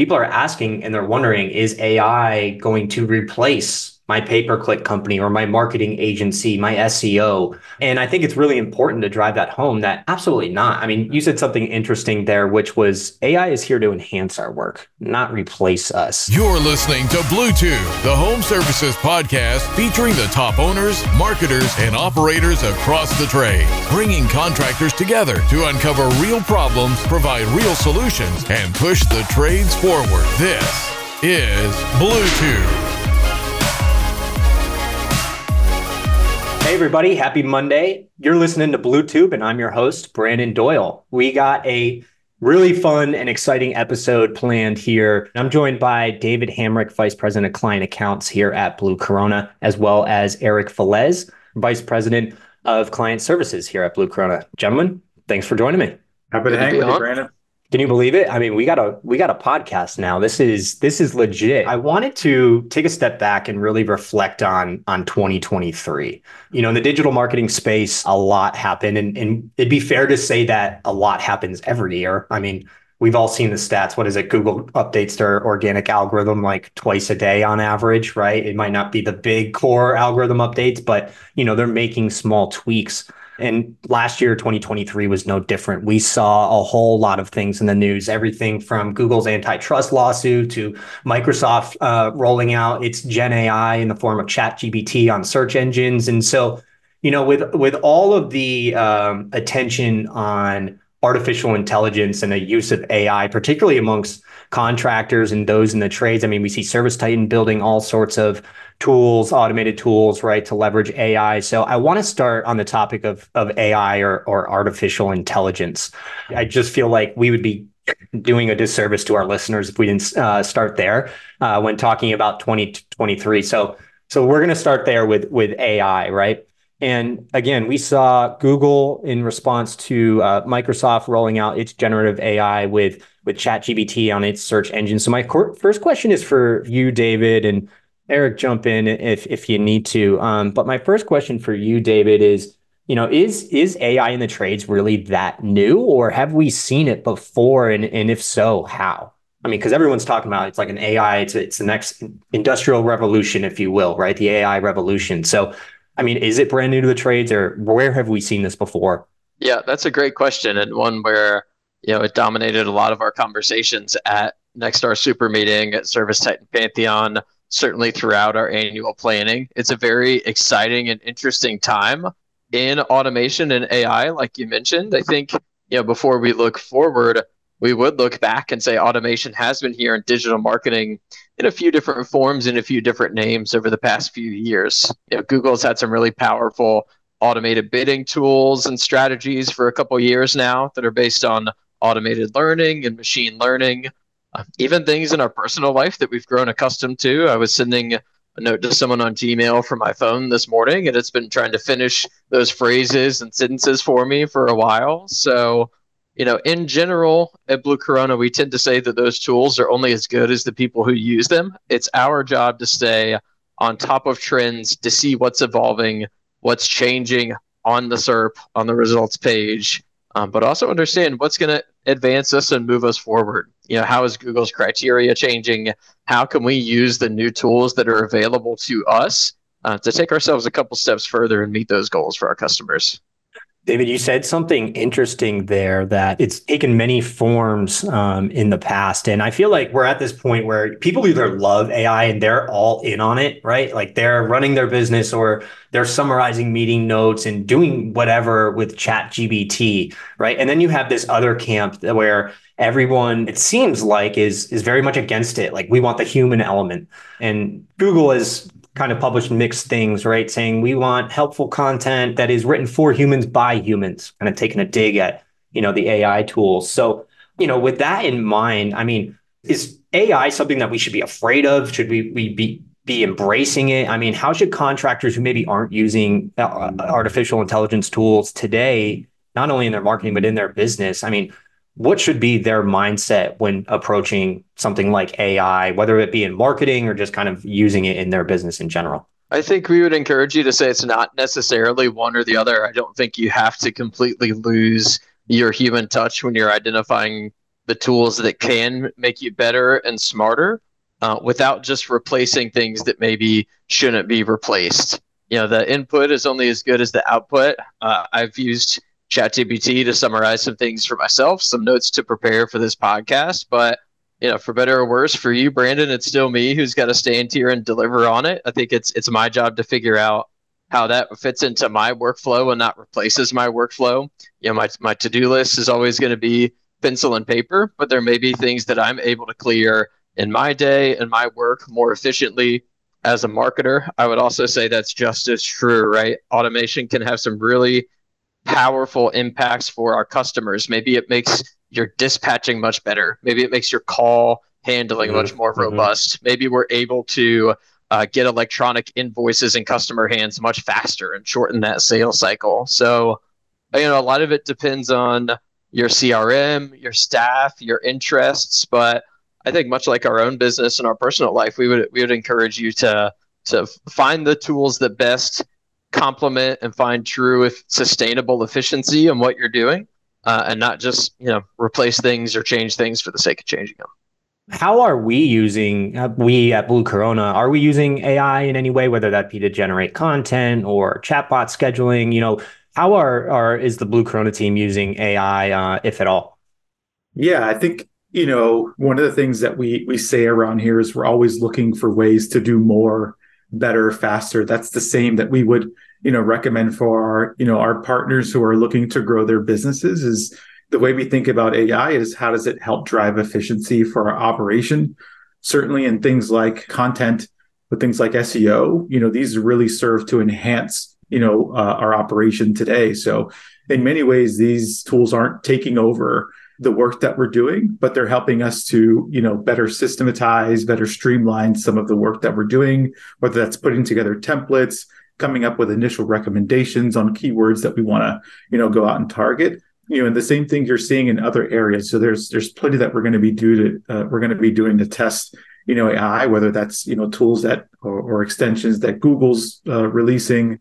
people are asking and they're wondering, is AI going to replace my pay per click company or my marketing agency, my SEO. And I think it's really important to drive that home that absolutely not. I mean, you said something interesting there, which was AI is here to enhance our work, not replace us. You're listening to BlueTube, the home services podcast featuring the top owners, marketers, and operators across the trade, bringing contractors together to uncover real problems, provide real solutions, and push the trades forward. This is BlueTube. Hey, everybody. Happy Monday. You're listening to BlueTube, and I'm your host, Brandon Doyle. We got a really fun and exciting episode planned here. I'm joined by David Hamrick, Vice President of Client Accounts here at Blue Corona, as well as Eric Velez, Vice President of Client Services here at Blue Corona. Gentlemen, thanks for joining me. Happy to hang with you, Brandon. Can you believe it? I mean, we got a we got a podcast now. This is this is legit. I wanted to take a step back and really reflect on on 2023. You know, in the digital marketing space, a lot happened and, and it'd be fair to say that a lot happens every year. I mean, we've all seen the stats. What is it? Google updates their organic algorithm like twice a day on average, right? It might not be the big core algorithm updates, but you know, they're making small tweaks. And last year, 2023 was no different. We saw a whole lot of things in the news, everything from Google's antitrust lawsuit to Microsoft uh, rolling out its Gen AI in the form of Chat ChatGPT on search engines. And so, you know, with with all of the um, attention on artificial intelligence and the use of AI, particularly amongst contractors and those in the trades. I mean, we see ServiceTitan building all sorts of tools, automated tools, right, to leverage AI. So I want to start on the topic of, of AI or, or artificial intelligence. I just feel like we would be doing a disservice to our listeners if we didn't uh, start there uh, when talking about 2023. So so we're going to start there with with AI, right? And again, we saw Google in response to uh, Microsoft rolling out its generative AI with with ChatGPT on its search engine. So my cor- first question is for you, David, and Eric, jump in if if you need to. Um, but my first question for you, David, is you know is is AI in the trades really that new, or have we seen it before? And and if so, how? I mean, because everyone's talking about it's like an AI, it's it's the next industrial revolution, if you will, right? The AI revolution. So, I mean, is it brand new to the trades, or where have we seen this before? Yeah, that's a great question, and one where you know it dominated a lot of our conversations at Nexstar Super Meeting at ServiceTitan Pantheon certainly throughout our annual planning. It's a very exciting and interesting time in automation and AI, like you mentioned. I think, you know, before we look forward, we would look back and say automation has been here in digital marketing in a few different forms in a few different names over the past few years. You know, Google's had some really powerful automated bidding tools and strategies for a couple years now that are based on automated learning and machine learning uh, even things in our personal life that we've grown accustomed to. I was sending a note to someone on Gmail from my phone this morning, and it's been trying to finish those phrases and sentences for me for a while. So, you know, in general, at Blue Corona, we tend to say that those tools are only as good as the people who use them. It's our job to stay on top of trends, to see what's evolving, what's changing on the SERP, on the results page, um, but also understand what's going to advance us and move us forward. You know, how is Google's criteria changing? How can we use the new tools that are available to us uh, to take ourselves a couple steps further and meet those goals for our customers? David, you said something interesting there that it's taken many forms um, in the past. And I feel like we're at this point where people either love AI and they're all in on it, right? Like they're running their business or they're summarizing meeting notes and doing whatever with ChatGPT, right? And then you have this other camp where everyone it seems like is is very much against it like we want the human element and google is kind of published mixed things, right? Saying we want helpful content that is written for humans by humans, kind of taking a dig at, you know, the AI tools. So, you know, with that in mind, I mean, is AI something that we should be afraid of? Should we, we be be embracing it? I mean, how should contractors who maybe aren't using uh, artificial intelligence tools today, not only in their marketing but in their business? I mean, what should be their mindset when approaching something like AI, whether it be in marketing or just kind of using it in their business in general? I think we would encourage you to say it's not necessarily one or the other. I don't think you have to completely lose your human touch when you're identifying the tools that can make you better and smarter uh, without just replacing things that maybe shouldn't be replaced. You know, the input is only as good as the output. Uh, I've used ChatGPT to summarize some things for myself, some notes to prepare for this podcast, but you know, for better or worse, for you, Brandon, it's still me who's got to stand here and deliver on it. I think it's it's my job to figure out how that fits into my workflow and not replaces my workflow. You know, my my to do list is always going to be pencil and paper, but there may be things that I'm able to clear in my day and my work more efficiently as a marketer. I would also say that's just as true, right? Automation can have some really powerful impacts for our customers. Maybe it makes your dispatching much better. Maybe it makes your call handling mm-hmm. much more mm-hmm. robust. Mm-hmm. Maybe we're able to uh, get electronic invoices in customer hands much faster and shorten that sales cycle. So, you know, a lot of it depends on your CRM, your staff, your interests, but I think much like our own business and our personal life, we would we would encourage you to to find the tools that best complement and find true if sustainable efficiency in what you're doing uh, and not just you know replace things or change things for the sake of changing them. How are we using uh, we at blue corona are we using ai in any way whether that be to generate content or chatbot scheduling? You know how are, are is the blue corona team using ai uh, if at all? Yeah i think you know one of the things that we we say around here is we're always looking for ways to do more better faster. That's the same that we would you know recommend for our you know our partners who are looking to grow their businesses is the way we think about AI is how does it help drive efficiency for our operation? Certainly in things like content but things like SEO you know these really serve to enhance you know uh, our operation today. So in many ways these tools aren't taking over the work that we're doing but they're helping us to you know better systematize better streamline some of the work that we're doing whether that's putting together templates coming up with initial recommendations on keywords that we want to you know go out and target. You know and the same thing you're seeing in other areas. So there's there's plenty that we're going to be do to uh, we're going to be doing to test you know ai whether that's you know tools that or, or extensions that google's uh, releasing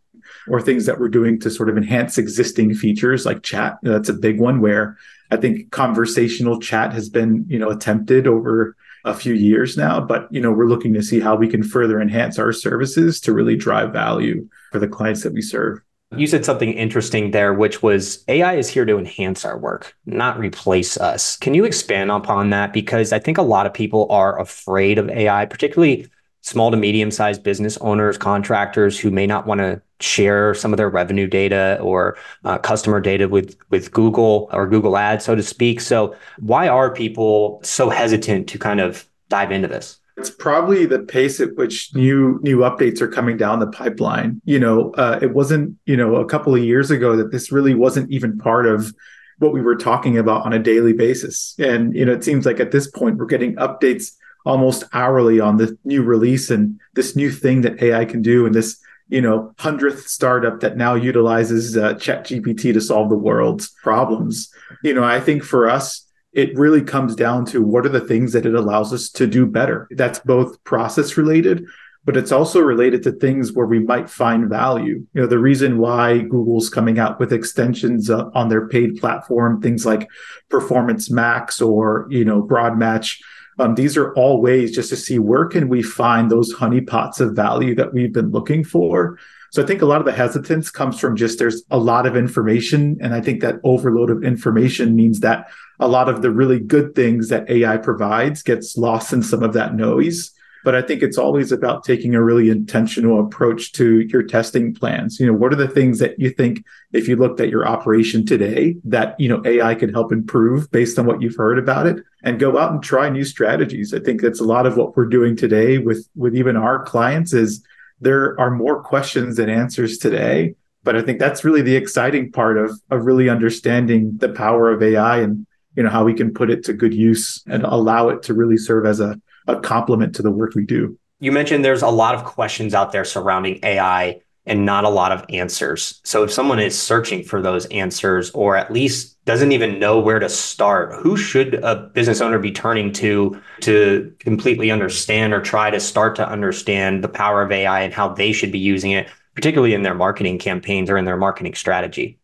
or things that we're doing to sort of enhance existing features like chat. That's a big one where i think conversational chat has been you know attempted over a few years now, but you know, we're looking to see how we can further enhance our services to really drive value for the clients that we serve. You said something interesting there, which was AI is here to enhance our work, not replace us. Can you expand upon that? Because I think a lot of people are afraid of AI, particularly small to medium sized business owners, contractors who may not want to share some of their revenue data or uh, customer data with with Google or Google Ads, so to speak. So why are people so hesitant to kind of dive into this? It's probably the pace at which new new updates are coming down the pipeline. You know, uh, it wasn't you know a couple of years ago that this really wasn't even part of what we were talking about on a daily basis. And you know, it seems like at this point we're getting updates almost hourly on the new release and this new thing that AI can do and this you know hundredth startup that now utilizes uh, chat gpt to solve the world's problems. You know i think for us it really comes down to what are the things that it allows us to do better. That's both process related but it's also related to things where we might find value. You know the reason why google's coming out with extensions uh, on their paid platform things like performance max or you know broad match um, these are all ways just to see where can we find those honeypots of value that we've been looking for. So I think a lot of the hesitance comes from just there's a lot of information. And I think that overload of information means that a lot of the really good things that AI provides gets lost in some of that noise. But I think it's always about taking a really intentional approach to your testing plans. You know, what are the things that you think if you looked at your operation today that, you know, AI could help improve based on what you've heard about it and go out and try new strategies. I think that's a lot of what we're doing today with with even our clients is there are more questions than answers today. But I think that's really the exciting part of of really understanding the power of AI and you know how we can put it to good use and allow it to really serve as a a complement to the work we do. You mentioned there's a lot of questions out there surrounding AI and not a lot of answers. So if someone is searching for those answers or at least doesn't even know where to start, who should a business owner be turning to to completely understand or try to start to understand the power of AI and how they should be using it, particularly in their marketing campaigns or in their marketing strategy?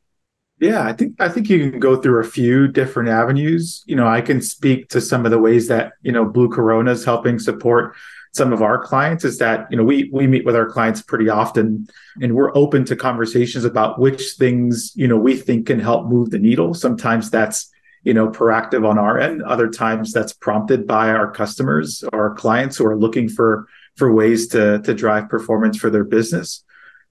Yeah, I think I think you can go through a few different avenues. You know, I can speak to some of the ways that you know Blue Corona is helping support some of our clients is that you know we we meet with our clients pretty often and we're open to conversations about which things you know we think can help move the needle. Sometimes that's you know proactive on our end. Other times that's prompted by our customers or our clients who are looking for for ways to to drive performance for their business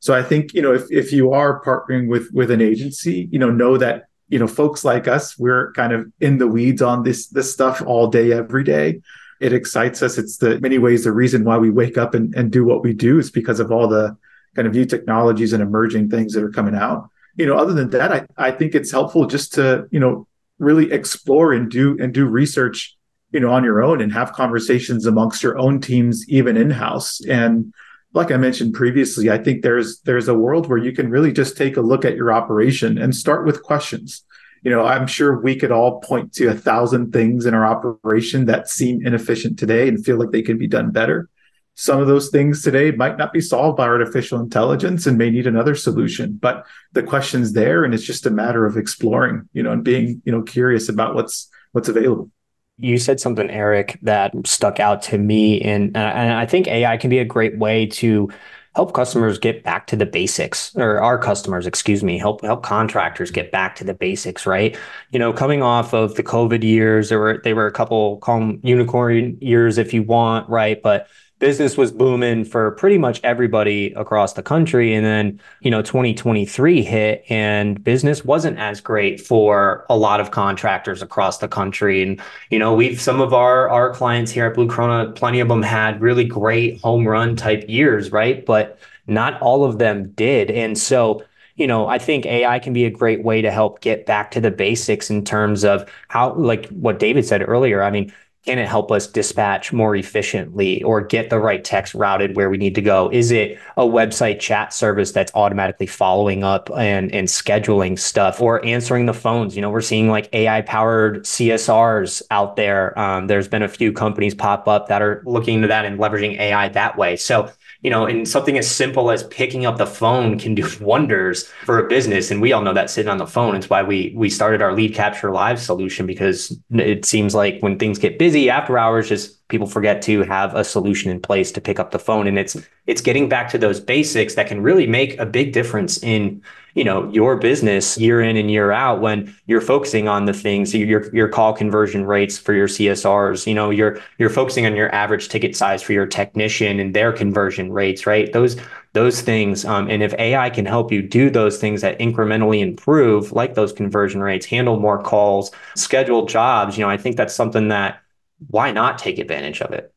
so i think you know if if you are partnering with with an agency you know know that you know folks like us we're kind of in the weeds on this this stuff all day every day it excites us. It's the many ways the reason why we wake up and, and do what we do is because of all the kind of new technologies and emerging things that are coming out. You know, other than that, I, I think it's helpful just to, you know, really explore and do and do research, you know, on your own and have conversations amongst your own teams, even in-house. And like I mentioned previously, I think there's there's a world where you can really just take a look at your operation and start with questions you know, I'm sure we could all point to a thousand things in our operation that seem inefficient today and feel like they can be done better. Some of those things today might not be solved by artificial intelligence and may need another solution, but the question's there and it's just a matter of exploring, you know, and being, you know, curious about what's what's available. You said something, Eric, that stuck out to me. And, and I think AI can be a great way to help customers get back to the basics or our customers excuse me help help contractors get back to the basics right you know coming off of the covid years there were they were a couple call unicorn years if you want right but business was booming for pretty much everybody across the country. And then, you know, 2023 hit and business wasn't as great for a lot of contractors across the country. And, you know, we've some of our our clients here at Blue Corona, plenty of them had really great home run type years, right? But not all of them did. And so you know, I think AI can be a great way to help get back to the basics in terms of how, like what David said earlier. I mean, can it help us dispatch more efficiently or get the right text routed where we need to go? Is it a website chat service that's automatically following up and, and scheduling stuff or answering the phones? You know, we're seeing like AI powered CSRs out there. Um, there's been a few companies pop up that are looking into that and leveraging AI that way. So you know, and something as simple as picking up the phone can do wonders for a business. And we all know that sitting on the phone. It's why we we started our lead capture live solution because it seems like when things get busy after hours, just people forget to have a solution in place to pick up the phone. And it's it's getting back to those basics that can really make a big difference in you know your business year in and year out when you're focusing on the things your your call conversion rates for your CSRs you know you're you're focusing on your average ticket size for your technician and their conversion rates right those those things um, and if AI can help you do those things that incrementally improve like those conversion rates handle more calls schedule jobs you know I think that's something that why not take advantage of it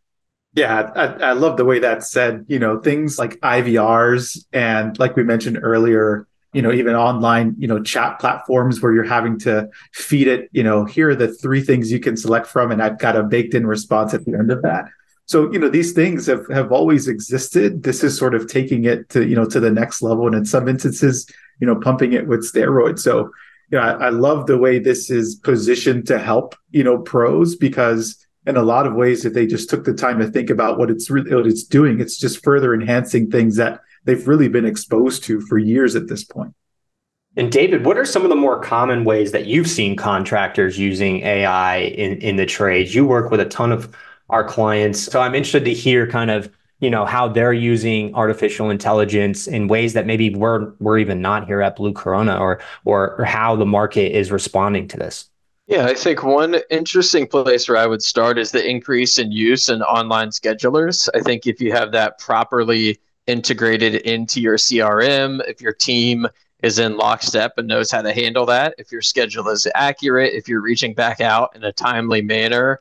yeah, I, I, love the way that said. You know, things like IVRs and, like we mentioned earlier, you know even online you know chat platforms where you're having to feed it you know here are the three things you can select from and i've got a baked in response at the end of that. So you know these things have have always existed. This is sort of taking it to you know to the next level and in some instances you know pumping it with steroids. So you know I, I love the way this is positioned to help you know pros because in a lot of ways if they just took the time to think about what it's really what it's doing it's just further enhancing things that they've really been exposed to for years at this point. And David, what are some of the more common ways that you've seen contractors using AI in, in the trades? You work with a ton of our clients. So I'm interested to hear kind of, you know, how they're using artificial intelligence in ways that maybe we're we're even not here at Blue Corona or or, or how the market is responding to this. Yeah, I think one interesting place where I would start is the increase in use in online schedulers. I think if you have that properly integrated into your CRM, if your team is in lockstep and knows how to handle that, if your schedule is accurate, if you're reaching back out in a timely manner,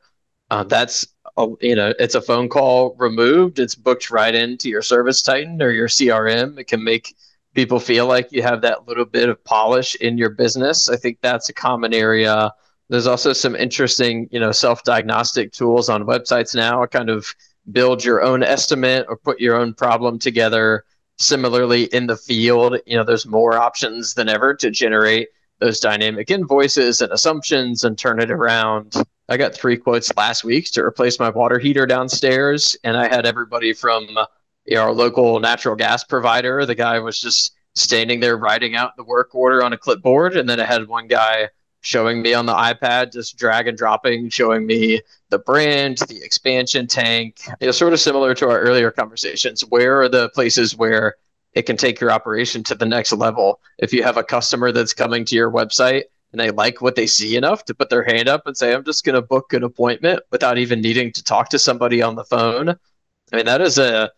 uh, that's a, you know it's a phone call removed. It's booked right into your ServiceTitan or your CRM. It can make people feel like you have that little bit of polish in your business. I think that's a common area. There's also some interesting, you know, self-diagnostic tools on websites now, kind of build your own estimate or put your own problem together. Similarly, in the field, you know, there's more options than ever to generate those dynamic invoices and assumptions and turn it around. I got three quotes last week to replace my water heater downstairs, and I had everybody from you know, our local natural gas provider. The guy was just standing there writing out the work order on a clipboard. And then I had one guy showing me on the iPad, just drag and dropping, showing me the brand, the expansion tank. You know, sort of similar to our earlier conversations. Where are the places where it can take your operation to the next level? If you have a customer that's coming to your website and they like what they see enough to put their hand up and say, I'm just going to book an appointment without even needing to talk to somebody on the phone. I mean, that is a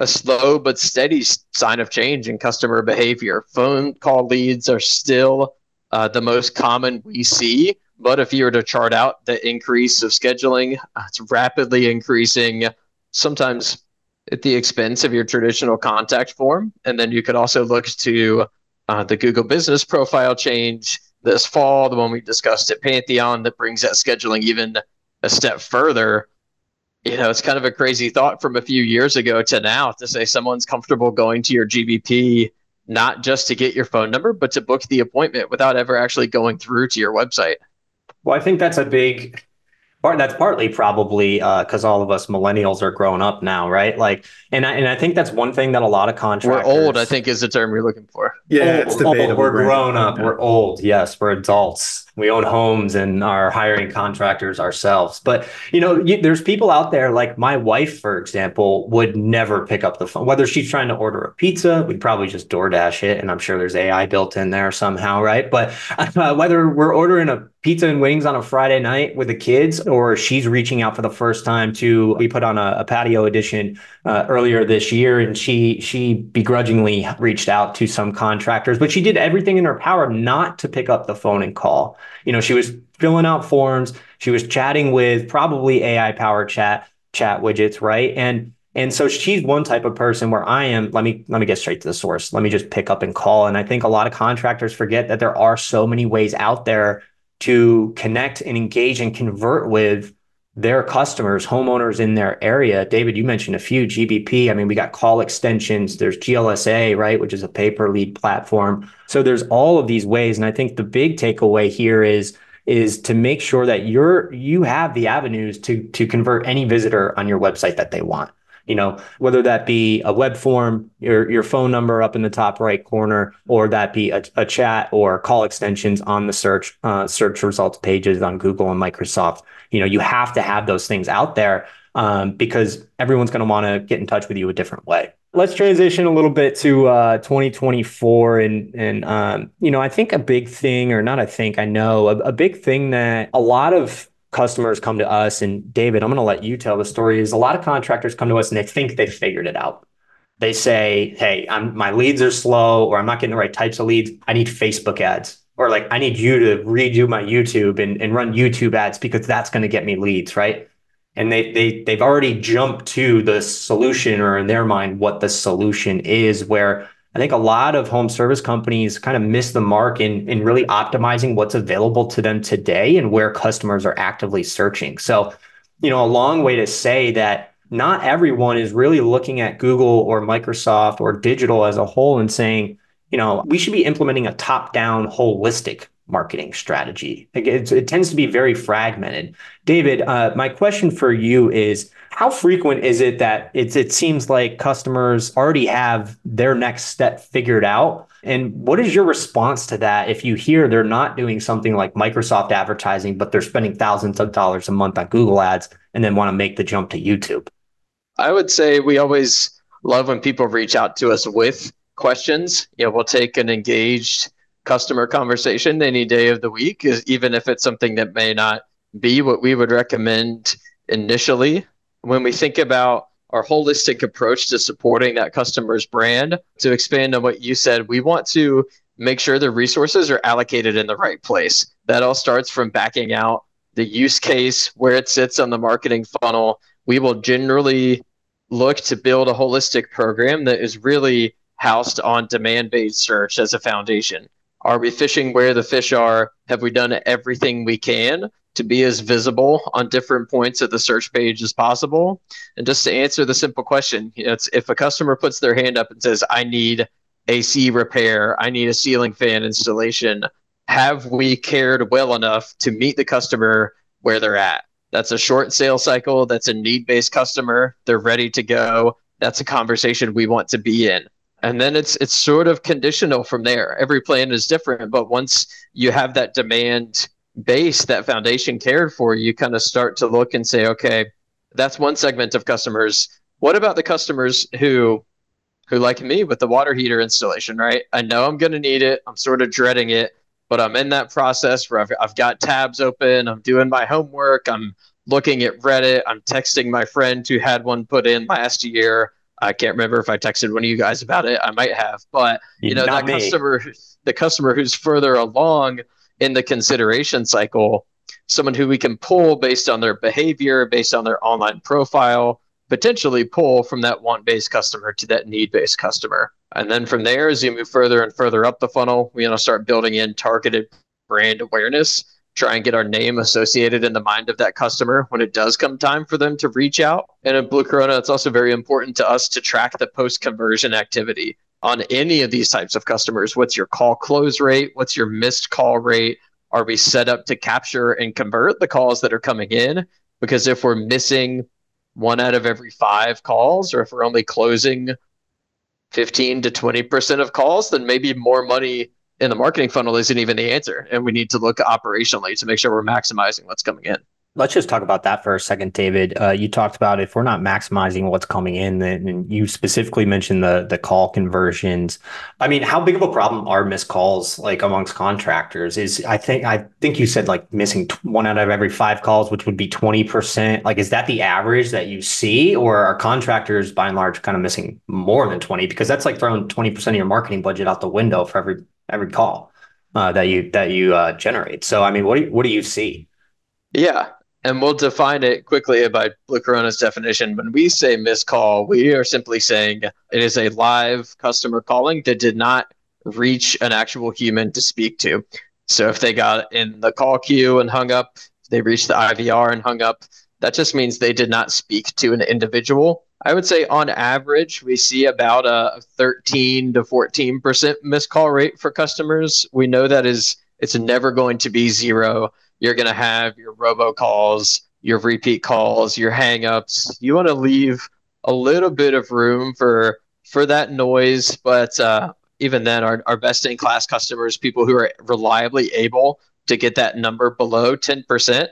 a slow but steady sign of change in customer behavior. Phone call leads are still uh, the most common we see, but if you were to chart out the increase of scheduling, uh, it's rapidly increasing, sometimes at the expense of your traditional contact form. And then you could also look to uh, the Google Business Profile change this fall, the one we discussed at Pantheon that brings that scheduling even a step further you know, it's kind of a crazy thought from a few years ago to now to say someone's comfortable going to your GBP not just to get your phone number, but to book the appointment without ever actually going through to your website. Well, I think that's a big part. That's partly probably because uh, all of us millennials are grown up now, right? Like, and I, and I think that's one thing that a lot of contractors. We're old, I think, is the term you're looking for. Yeah, it's debatable. We're grown up. Yeah. We're old. Yes, we're adults we own homes and are hiring contractors ourselves. But you know, you, there's people out there like my wife, for example, would never pick up the phone. Whether she's trying to order a pizza, we'd probably just DoorDash it, and I'm sure there's AI built in there somehow, right? But uh, whether we're ordering a pizza and wings on a Friday night with the kids, or she's reaching out for the first time to, we put on a, a patio edition uh, earlier this year, and she she begrudgingly reached out to some contractors, but she did everything in her power not to pick up the phone and call. You know, she was filling out forms, she was chatting with probably AI powered chat chat widgets, right? And and so she's one type of person where I am, let me let me get straight to the source. Let me just pick up and call. And I think a lot of contractors forget that there are so many ways out there to connect and engage and convert with their customers, homeowners in their area. David, you mentioned a few GBP. I mean, we got call extensions. There's GLSA, right, which is a pay per lead platform. So there's all of these ways, and I think the big takeaway here is is to make sure that you're you have the avenues to to convert any visitor on your website that they want. You know, whether that be a web form, your your phone number up in the top right corner, or that be a, a chat or call extensions on the search uh, search results pages on Google and Microsoft. You know you have to have those things out there um, because everyone's going to want to get in touch with you a different way. Let's transition a little bit to uh, 2024 and and um, you know i think a big thing or not i think i know a, a big thing that a lot of customers come to us and david i'm going to let you tell the story is a lot of contractors come to us and they think they figured it out they say hey i'm my leads are slow or i'm not getting the right types of leads i need facebook ads or like I need you to redo my YouTube and, and run YouTube ads because that's going to get me leads, right? And they they they've already jumped to the solution or in their mind what the solution is where I think a lot of home service companies kind of miss the mark in in really optimizing what's available to them today and where customers are actively searching. So, you know, a long way to say that not everyone is really looking at Google or Microsoft or digital as a whole and saying, you know, we should be implementing a top down holistic marketing strategy. It, it tends to be very fragmented. David, uh, my question for you is how frequent is it that it's, it seems like customers already have their next step figured out? And what is your response to that if you hear they're not doing something like Microsoft advertising, but they're spending thousands of dollars a month on Google ads and then want to make the jump to YouTube? I would say we always love when people reach out to us with questions. You know, we'll take an engaged customer conversation any day of the week, even if it's something that may not be what we would recommend initially. When we think about our holistic approach to supporting that customer's brand, to expand on what you said, we want to make sure the resources are allocated in the right place. That all starts from backing out the use case, where it sits on the marketing funnel. We will generally look to build a holistic program that is really housed on demand based search as a foundation? Are we fishing where the fish are? Have we done everything we can to be as visible on different points of the search page as possible? And just to answer the simple question, you know, if a customer puts their hand up and says, I need AC repair, I need a ceiling fan installation, have we cared well enough to meet the customer where they're at? That's a short sales cycle. That's a need based customer. They're ready to go. That's a conversation we want to be in and then it's it's sort of conditional from there. Every plan is different but once you have that demand base that foundation cared for you kind of start to look and say okay that's one segment of customers. What about the customers who who like me with the water heater installation right? I know i'm going to need it. I'm sort of dreading it but i'm in that process where I've, I've got tabs open. I'm doing my homework. I'm looking at reddit. I'm texting my friend who had one put in last year I can't remember if I texted one of you guys about it. I might have, but you know Not that me. customer, the customer who's further along in the consideration cycle, someone who we can pull based on their behavior, based on their online profile, potentially pull from that want-based customer to that need-based customer. And then from there, as you move further and further up the funnel, we want to start building in targeted brand awareness try and get our name associated in the mind of that customer when it does come time for them to reach out. And in Blue Corona, it's also very important to us to track the post conversion activity on any of these types of customers. What's your call close rate? What's your missed call rate? Are we set up to capture and convert the calls that are coming in? Because if we're missing one out of every five calls, or if we're only closing 15 to 20% of calls, then maybe more money in the marketing funnel isn't even the answer. And we need to look operationally to make sure we're maximizing what's coming in. Let's just talk about that for a second, David. Uh, you talked about if we're not maximizing what's coming in, then you specifically mentioned the the call conversions. I mean, how big of a problem are missed calls like amongst contractors? Is I think I think you said like missing one out of every five calls, which would be twenty percent. Like, is that the average that you see, or are contractors by and large kind of missing more than twenty? Because that's like throwing twenty percent of your marketing budget out the window for every every call uh, that you that you uh, generate. So, I mean, what do you, what do you see? Yeah, and we'll define it quickly by Blue Corona's definition. When we say missed call, we are simply saying it is a live customer calling that did not reach an actual human to speak to. So if they got in the call queue and hung up, they reached the IVR and hung up, that just means they did not speak to an individual. I would say on average, we see about a 13 to 14% missed call rate for customers. We know that is it's never going to be zero. You're going to have your robocalls, your repeat calls, your hangups. You want to leave a little bit of room for for that noise, but uh, even then, our, our best in class customers, people who are reliably able to get that number below 10%,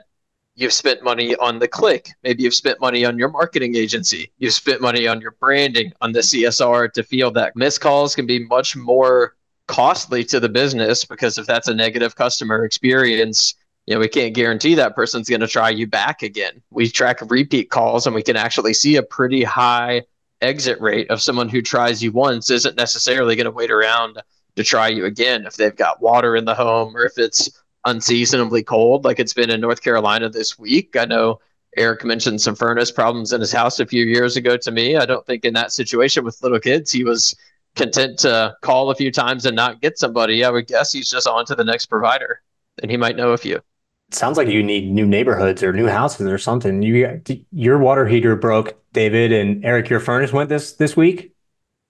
You've spent money on the click. Maybe you've spent money on your marketing agency. You've spent money on your branding, on the CSR to feel that missed calls can be much more costly to the business because if that's a negative customer experience, you know, we can't guarantee that person's going to try you back again. We track repeat calls and we can actually see a pretty high exit rate of someone who tries you once isn't necessarily going to wait around to try you again if they've got water in the home or if it's unseasonably cold like it's been in North Carolina this week. I know Eric mentioned some furnace problems in his house a few years ago to me. I don't think in that situation with little kids, he was content to call a few times and not get somebody. I would guess he's just on to the next provider and he might know a few. Sounds like you need new neighborhoods or new houses or something. You, your water heater broke, David, and Eric, your furnace went this this week.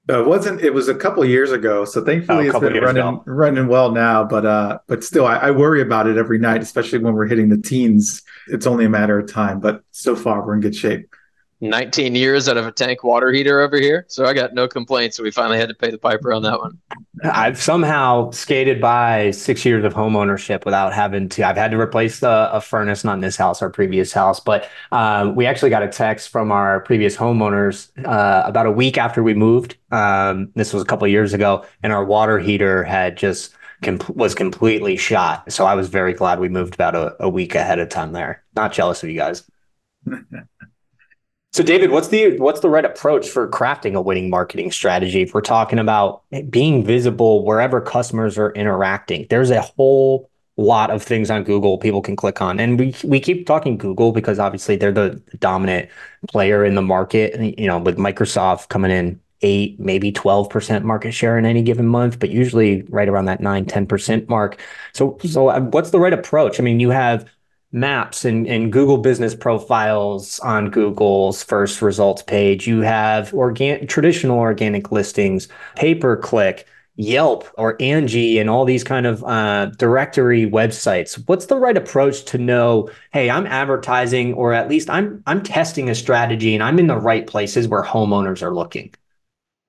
It wasn't it was a couple years ago so thankfully oh, it's been running ago. running well now but uh but still I, I, worry about it every night especially when we're hitting the teens it's only a matter of time but so far we're in good shape 19 years out of a tank water heater over here. So I got no complaints. So we finally had to pay the piper on that one. I've somehow skated by six years of home ownership without having to. I've had to replace the, a furnace, not in this house, our previous house. But um, we actually got a text from our previous homeowners uh, about a week after we moved. Um, this was a couple years ago, and our water heater had just com- was completely shot. So I was very glad we moved about a, a week ahead of time there. Not jealous of you guys. So, David, what's the what's the right approach for crafting a winning marketing strategy? If we're talking about being visible wherever customers are interacting, there's a whole lot of things on Google people can click on, and we we keep talking Google because obviously they're the dominant player in the market. You know, with Microsoft coming in eight, maybe twelve percent market share in any given month, but usually right around that nine, 10 percent mark. So, so uh, what's the right approach? I mean, you have maps and, and Google business profiles on Google's first results page. You have organ- traditional organic listings, pay per click, Yelp or Angie, and all these kind of uh, directory websites. What's the right approach to know? Hey, I'm advertising, or at least I'm I'm testing a strategy, and I'm in the right places where homeowners are looking.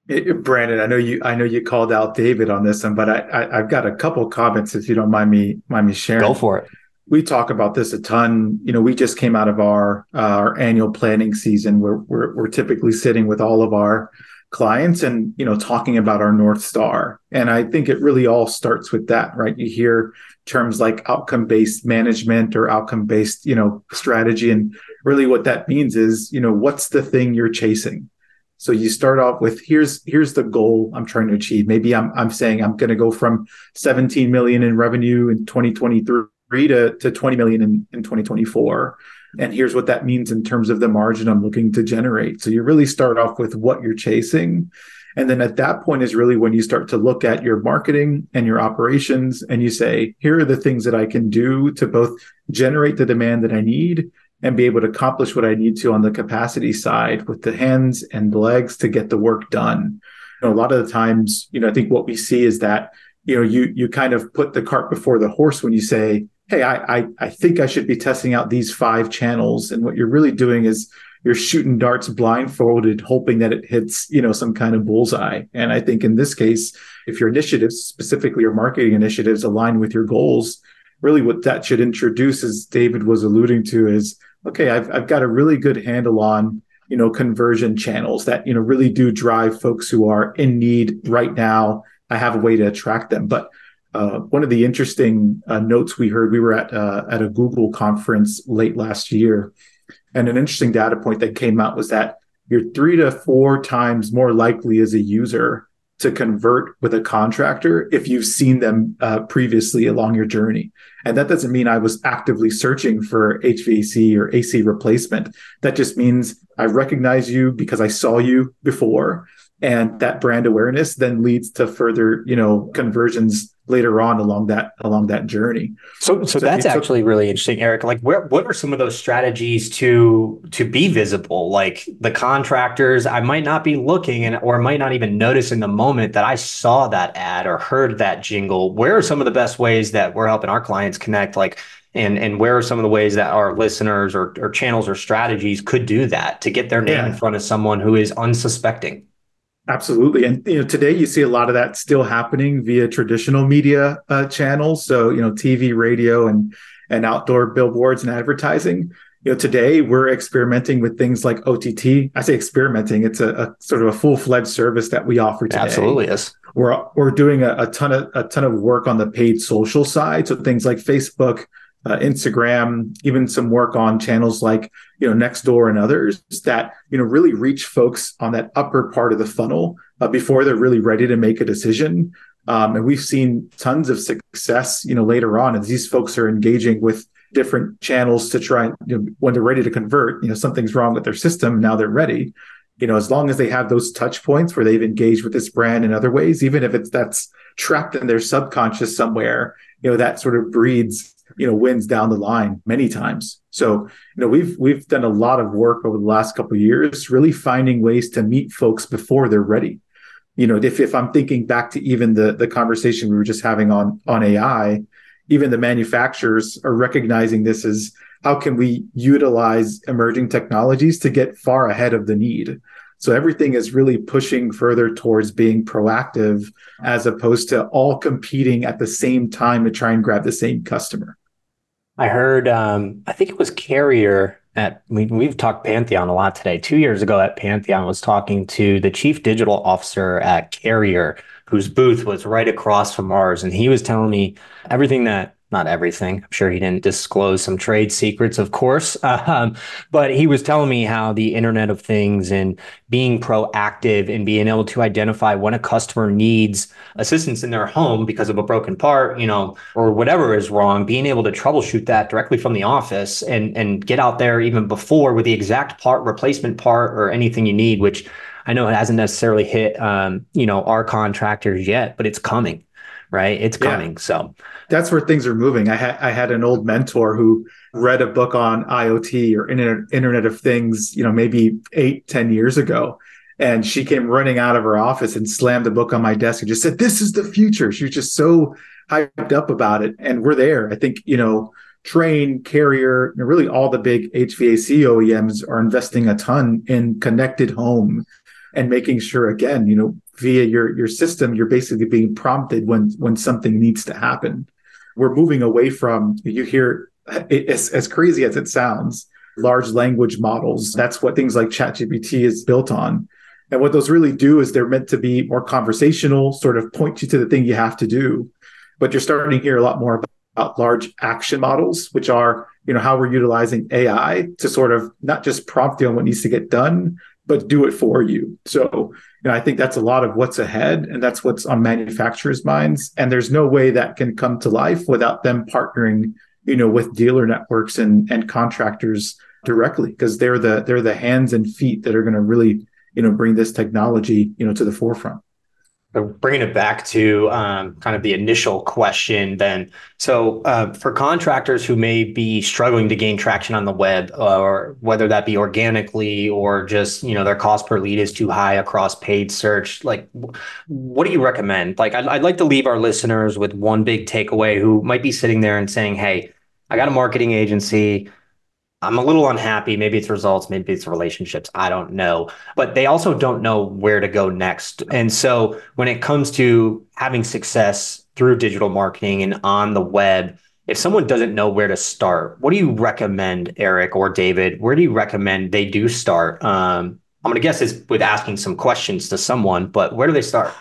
It, Brandon, I know you. I know you called out David on this one, but I, I have got a couple comments if you don't mind me mind me sharing. Go for it. We talk about this a ton. You know, we just came out of our uh, our annual planning season where we're we're typically sitting with all of our clients and you know talking about our north star and i think it really all starts with that right you hear terms like outcome based management or outcome based you know strategy and really what that means is you know what's the thing you're chasing so you start off with here's here's the goal I'm trying to achieve. Maybe I'm I'm saying I'm going to go from 17 million in revenue in 2023 to, to 20 million in, in 2024. And here's what that means in terms of the margin I'm looking to generate. So you really start off with what you're chasing. And then at that point is really when you start to look at your marketing and your operations and you say, here are the things that I can do to both generate the demand that I need and be able to accomplish what I need to on the capacity side with the hands and the legs to get the work done. You know, a lot of the times, you know, I think what we see is that, you know, you you kind of put the cart before the horse when you say, hey, I, I, I think I should be testing out these five channels. And what you're really doing is you're shooting darts blindfolded, hoping that it hits, you know, some kind of bullseye. And I think in this case, if your initiatives, specifically your marketing initiatives, align with your goals, really what that should introduce, as David was alluding to, is okay, I've, I've got a really good handle on you know conversion channels that you know really do drive folks who are in need right now. I have a way to attract them, but uh, one of the interesting uh, notes we heard, we were at uh, at a Google conference late last year, and an interesting data point that came out was that you're three to four times more likely as a user to convert with a contractor if you've seen them uh, previously along your journey. And that doesn't mean I was actively searching for HVAC or AC replacement. That just means I recognize you because I saw you before. And that brand awareness then leads to further, you know, conversions later on along that along that journey. So, so, so that's actually really interesting, Eric. Like, where what are some of those strategies to to be visible? Like the contractors, I might not be looking and or might not even notice in the moment that I saw that ad or heard that jingle. Where are some of the best ways that we're helping our clients connect? Like. And, and where are some of the ways that our listeners or, or channels or strategies could do that to get their name yeah. in front of someone who is unsuspecting? Absolutely, and you know today you see a lot of that still happening via traditional media uh, channels. So you know TV, radio, and and outdoor billboards and advertising. You know today we're experimenting with things like OTT. I say experimenting; it's a, a sort of a full fledged service that we offer today. Absolutely, yes. We're we're doing a, a ton of a ton of work on the paid social side. So things like Facebook, uh, Instagram, even some work on channels like you know Nextdoor and others that you know really reach folks on that upper part of the funnel uh, before they're really ready to make a decision. Um, and we've seen tons of success, you know, later on as these folks are engaging with different channels to try you know, when they're ready to convert. You know, something's wrong with their system. Now they're ready. You know, as long as they have those touch points where they've engaged with this brand in other ways, even if it's that's trapped in their subconscious somewhere, you know, that sort of breeds you know wins down the line many times. So you know we've we've done a lot of work over the last couple of years really finding ways to meet folks before they're ready. You know if, if i'm thinking back to even the the conversation we were just having on on ai even the manufacturers are recognizing this as how can we utilize emerging technologies to get far ahead of the need. So everything is really pushing further towards being proactive as opposed to all competing at the same time to try and grab the same customer. I heard, um, I think it was Carrier at, we, we've talked Pantheon a lot today. Two years ago at Pantheon was talking to the chief digital officer at Carrier, whose booth was right across from ours. And he was telling me everything that not everything. I'm sure he didn't disclose some trade secrets, of course. Um, but he was telling me how the Internet of Things and being proactive and being able to identify when a customer needs assistance in their home because of a broken part, you know, or whatever is wrong, being able to troubleshoot that directly from the office and and get out there even before with the exact part, replacement part, or anything you need, which I know it hasn't necessarily hit um, you know, our contractors yet, but it's coming right? It's coming. Yeah. So that's where things are moving. I had I had an old mentor who read a book on IoT or Internet Internet of Things, you know, maybe eight, ten years ago. And she came running out of her office and slammed the book on my desk and just said, This is the future. She was just so hyped up about it. And we're there. I think, you know, Trane, Carrier, really all the big HVAC OEMs are investing a ton in connected home and making sure again, you know, via your your system, you're basically being prompted when when something needs to happen. We're moving away from you hear as, as crazy as it sounds, large language models. That's what things like ChatGPT is built on. And what those really do is they're meant to be more conversational, sort of point you to the thing you have to do. But you're starting to hear a lot more about large action models, which are, you know, how we're utilizing AI to sort of not just prompt you on what needs to get done, but do it for you. So, you know, I think that's a lot of what's ahead and that's what's on manufacturers' minds. And there's no way that can come to life without them partnering, you know, with dealer networks and and contractors directly because they're the they're the hands and feet that are going to really you know bring this technology you know to the forefront bringing it back to um, kind of the initial question then. So uh, for contractors who may be struggling to gain traction on the web or whether that be organically or just you know their cost per lead is too high across paid search like what do you recommend? Like I'd, I'd like to leave our listeners with one big takeaway who might be sitting there and saying hey i got a marketing agency I'm a little unhappy. Maybe it's results, maybe it's relationships. I don't know. But they also don't know where to go next. And so when it comes to having success through digital marketing and on the web, if someone doesn't know where to start, what do you recommend, Eric or David? Where do you recommend they do start? Um, I'm going to guess it's with asking some questions to someone, but where do they start?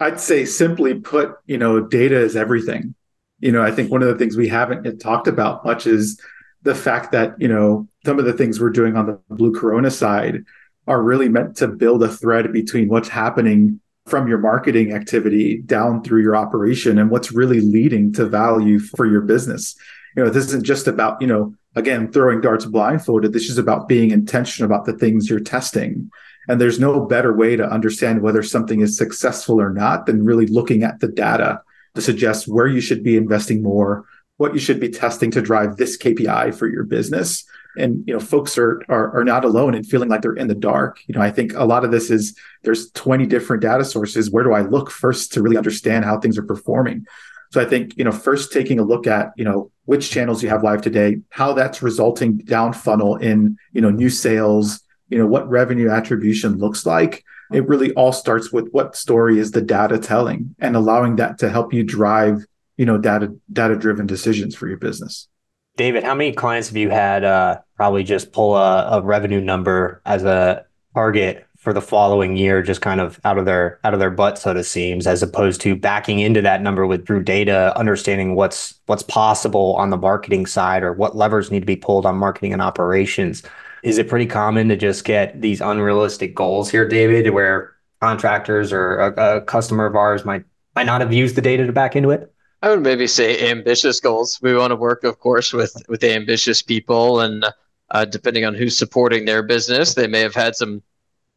I'd say simply put, you know, data is everything. You know, I think one of the things we haven't talked about much is the fact that you know some of the things we're doing on the blue corona side are really meant to build a thread between what's happening from your marketing activity down through your operation and what's really leading to value for your business. You know this isn't just about you know again throwing darts blindfolded. This is about being intentional about the things you're testing. And there's no better way to understand whether something is successful or not than really looking at the data to suggest where you should be investing more what you should be testing to drive this KPI for your business. And you know, folks are, are are not alone in feeling like they're in the dark. You know, I think a lot of this is there's 20 different data sources. Where do I look first to really understand how things are performing? So I think, you know, first taking a look at, you know, which channels you have live today, how that's resulting down funnel in, you know, new sales, you know, what revenue attribution looks like. It really all starts with what story is the data telling and allowing that to help you drive you know data data driven decisions for your business. David how many clients have you had uh, probably just pull a, a, revenue number as a target for the following year just kind of out of their out of their butt so to seems as opposed to backing into that number with through data understanding what's what's possible on the marketing side or what levers need to be pulled on marketing and operations? Is it pretty common to just get these unrealistic goals here david where contractors or a, a customer of ours might might not have used the data to back into it I would maybe say ambitious goals. We want to work, of course, with with ambitious people, and uh, depending on who's supporting their business, they may have had some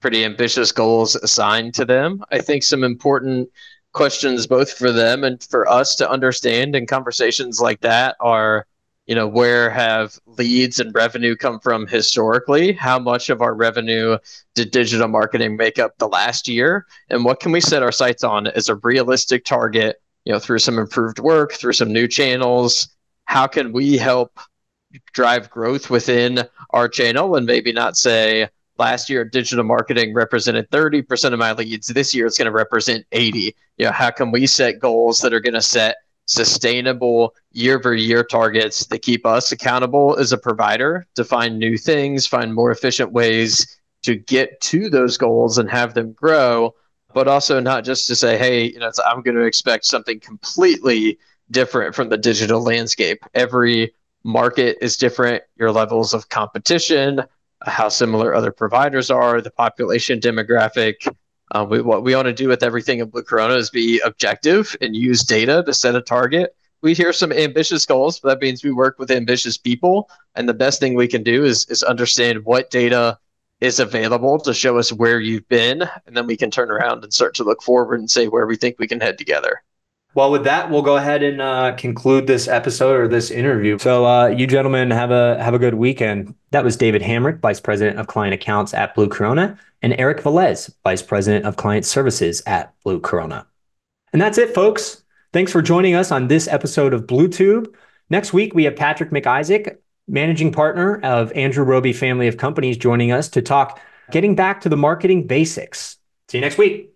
pretty ambitious goals assigned to them. I think some important questions, both for them and for us to understand in conversations like that, are you know where have leads and revenue come from historically how much of our revenue did digital marketing make up the last year and what can we set our sights on as a realistic target you know through some improved work through some new channels how can we help drive growth within our channel and maybe not say last year digital marketing represented 30% of my leads. This year it's going to represent 80 you know how can we set goals that are going to set sustainable year over year targets that keep us accountable as a provider to find new things find more efficient ways to get to those goals and have them grow but also not just to say, hey, you know, I'm going to expect something completely different from the digital landscape. Every market is different. Your levels of competition, how similar other providers are, the population demographic. Uh, we, what we want to do with everything in Blue Corona is be objective and use data to set a target. We hear some ambitious goals, but that means we work with ambitious people. And the best thing we can do is, is understand what data is available to show us where you've been, and then we can turn around and start to look forward and say where we think we can head together. Well, with that, we'll go ahead and uh, conclude this episode or this interview. So, uh, you gentlemen have a have a good weekend. That was David Hamrick, Vice President of Client Accounts at Blue Corona, and Eric Velez, Vice President of Client Services at Blue Corona. And that's it, folks. Thanks for joining us on this episode of BlueTube. Next week, we have Patrick McIsaac, managing partner of Andrew Roby Family of Companies, joining us to talk getting back to the marketing basics. See you next week.